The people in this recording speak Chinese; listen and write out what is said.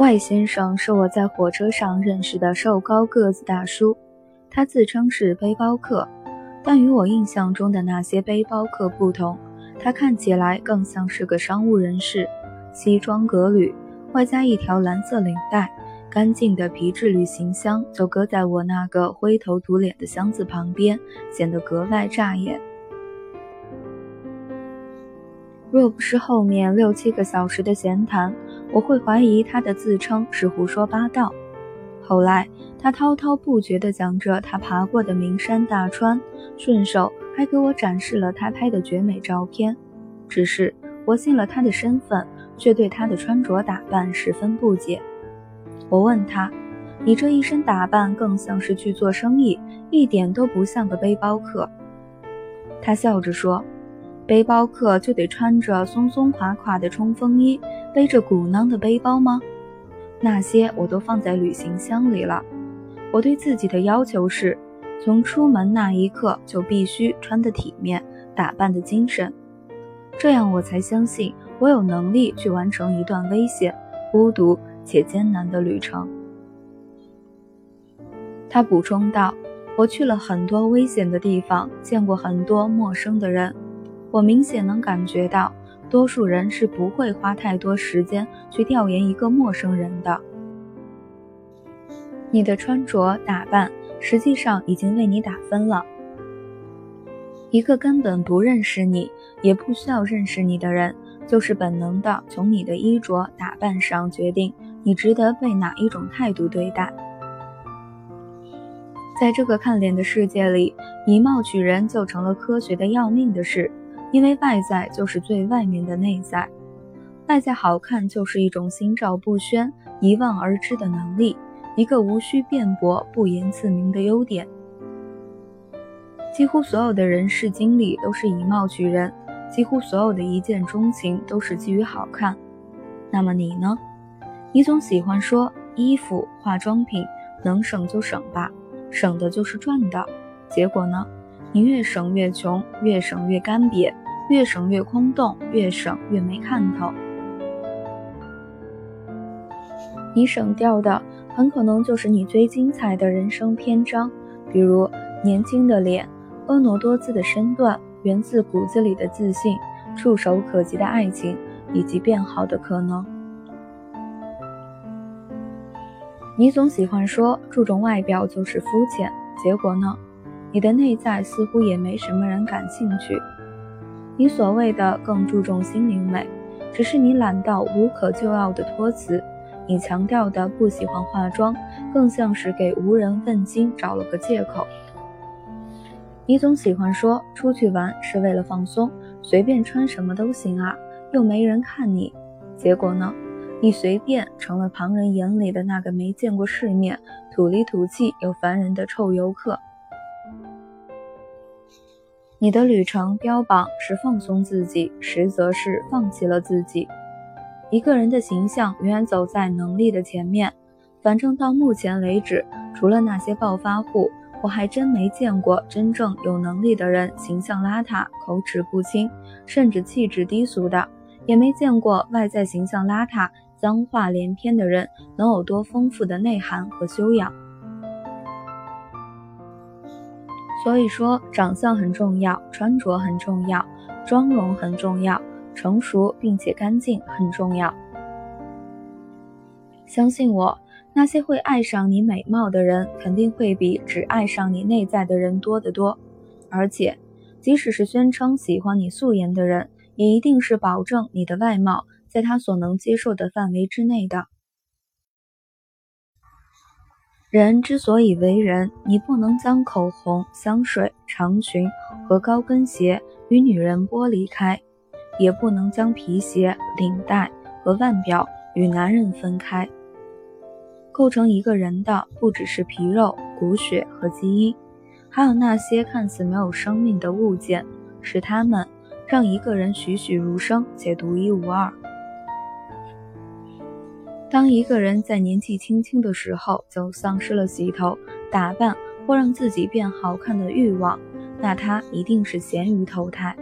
外先生是我在火车上认识的瘦高个子大叔，他自称是背包客，但与我印象中的那些背包客不同，他看起来更像是个商务人士，西装革履，外加一条蓝色领带，干净的皮质旅行箱就搁在我那个灰头土脸的箱子旁边，显得格外扎眼。若不是后面六七个小时的闲谈。我会怀疑他的自称是胡说八道。后来，他滔滔不绝地讲着他爬过的名山大川，顺手还给我展示了他拍的绝美照片。只是我信了他的身份，却对他的穿着打扮十分不解。我问他：“你这一身打扮更像是去做生意，一点都不像个背包客。”他笑着说。背包客就得穿着松松垮垮的冲锋衣，背着鼓囊的背包吗？那些我都放在旅行箱里了。我对自己的要求是，从出门那一刻就必须穿得体面，打扮得精神，这样我才相信我有能力去完成一段危险、孤独且艰难的旅程。他补充道：“我去了很多危险的地方，见过很多陌生的人。”我明显能感觉到，多数人是不会花太多时间去调研一个陌生人的。你的穿着打扮实际上已经为你打分了。一个根本不认识你，也不需要认识你的人，就是本能的从你的衣着打扮上决定你值得被哪一种态度对待。在这个看脸的世界里，以貌取人就成了科学的要命的事。因为外在就是最外面的内在，外在好看就是一种心照不宣、一望而知的能力，一个无需辩驳、不言自明的优点。几乎所有的人事经历都是以貌取人，几乎所有的一见钟情都是基于好看。那么你呢？你总喜欢说衣服、化妆品能省就省吧，省的就是赚的。结果呢？你越省越穷，越省越干瘪。越省越空洞，越省越没看头。你省掉的很可能就是你最精彩的人生篇章，比如年轻的脸、婀娜多姿的身段、源自骨子里的自信、触手可及的爱情以及变好的可能。你总喜欢说注重外表就是肤浅，结果呢？你的内在似乎也没什么人感兴趣。你所谓的更注重心灵美，只是你懒到无可救药的托词。你强调的不喜欢化妆，更像是给无人问津找了个借口。你总喜欢说出去玩是为了放松，随便穿什么都行啊，又没人看你。结果呢？你随便成了旁人眼里的那个没见过世面、土里土气又烦人的臭游客。你的旅程标榜是放松自己，实则是放弃了自己。一个人的形象永远走在能力的前面。反正到目前为止，除了那些暴发户，我还真没见过真正有能力的人形象邋遢、口齿不清，甚至气质低俗的；也没见过外在形象邋遢、脏话连篇的人能有多丰富的内涵和修养。所以说，长相很重要，穿着很重要，妆容很重要，成熟并且干净很重要。相信我，那些会爱上你美貌的人，肯定会比只爱上你内在的人多得多。而且，即使是宣称喜欢你素颜的人，也一定是保证你的外貌在他所能接受的范围之内的。人之所以为人，你不能将口红、香水、长裙和高跟鞋与女人剥离开，也不能将皮鞋、领带和腕表与男人分开。构成一个人的不只是皮肉、骨血和基因，还有那些看似没有生命的物件，是他们让一个人栩栩如生且独一无二。当一个人在年纪轻轻的时候就丧失了洗头、打扮或让自己变好看的欲望，那他一定是咸鱼投胎。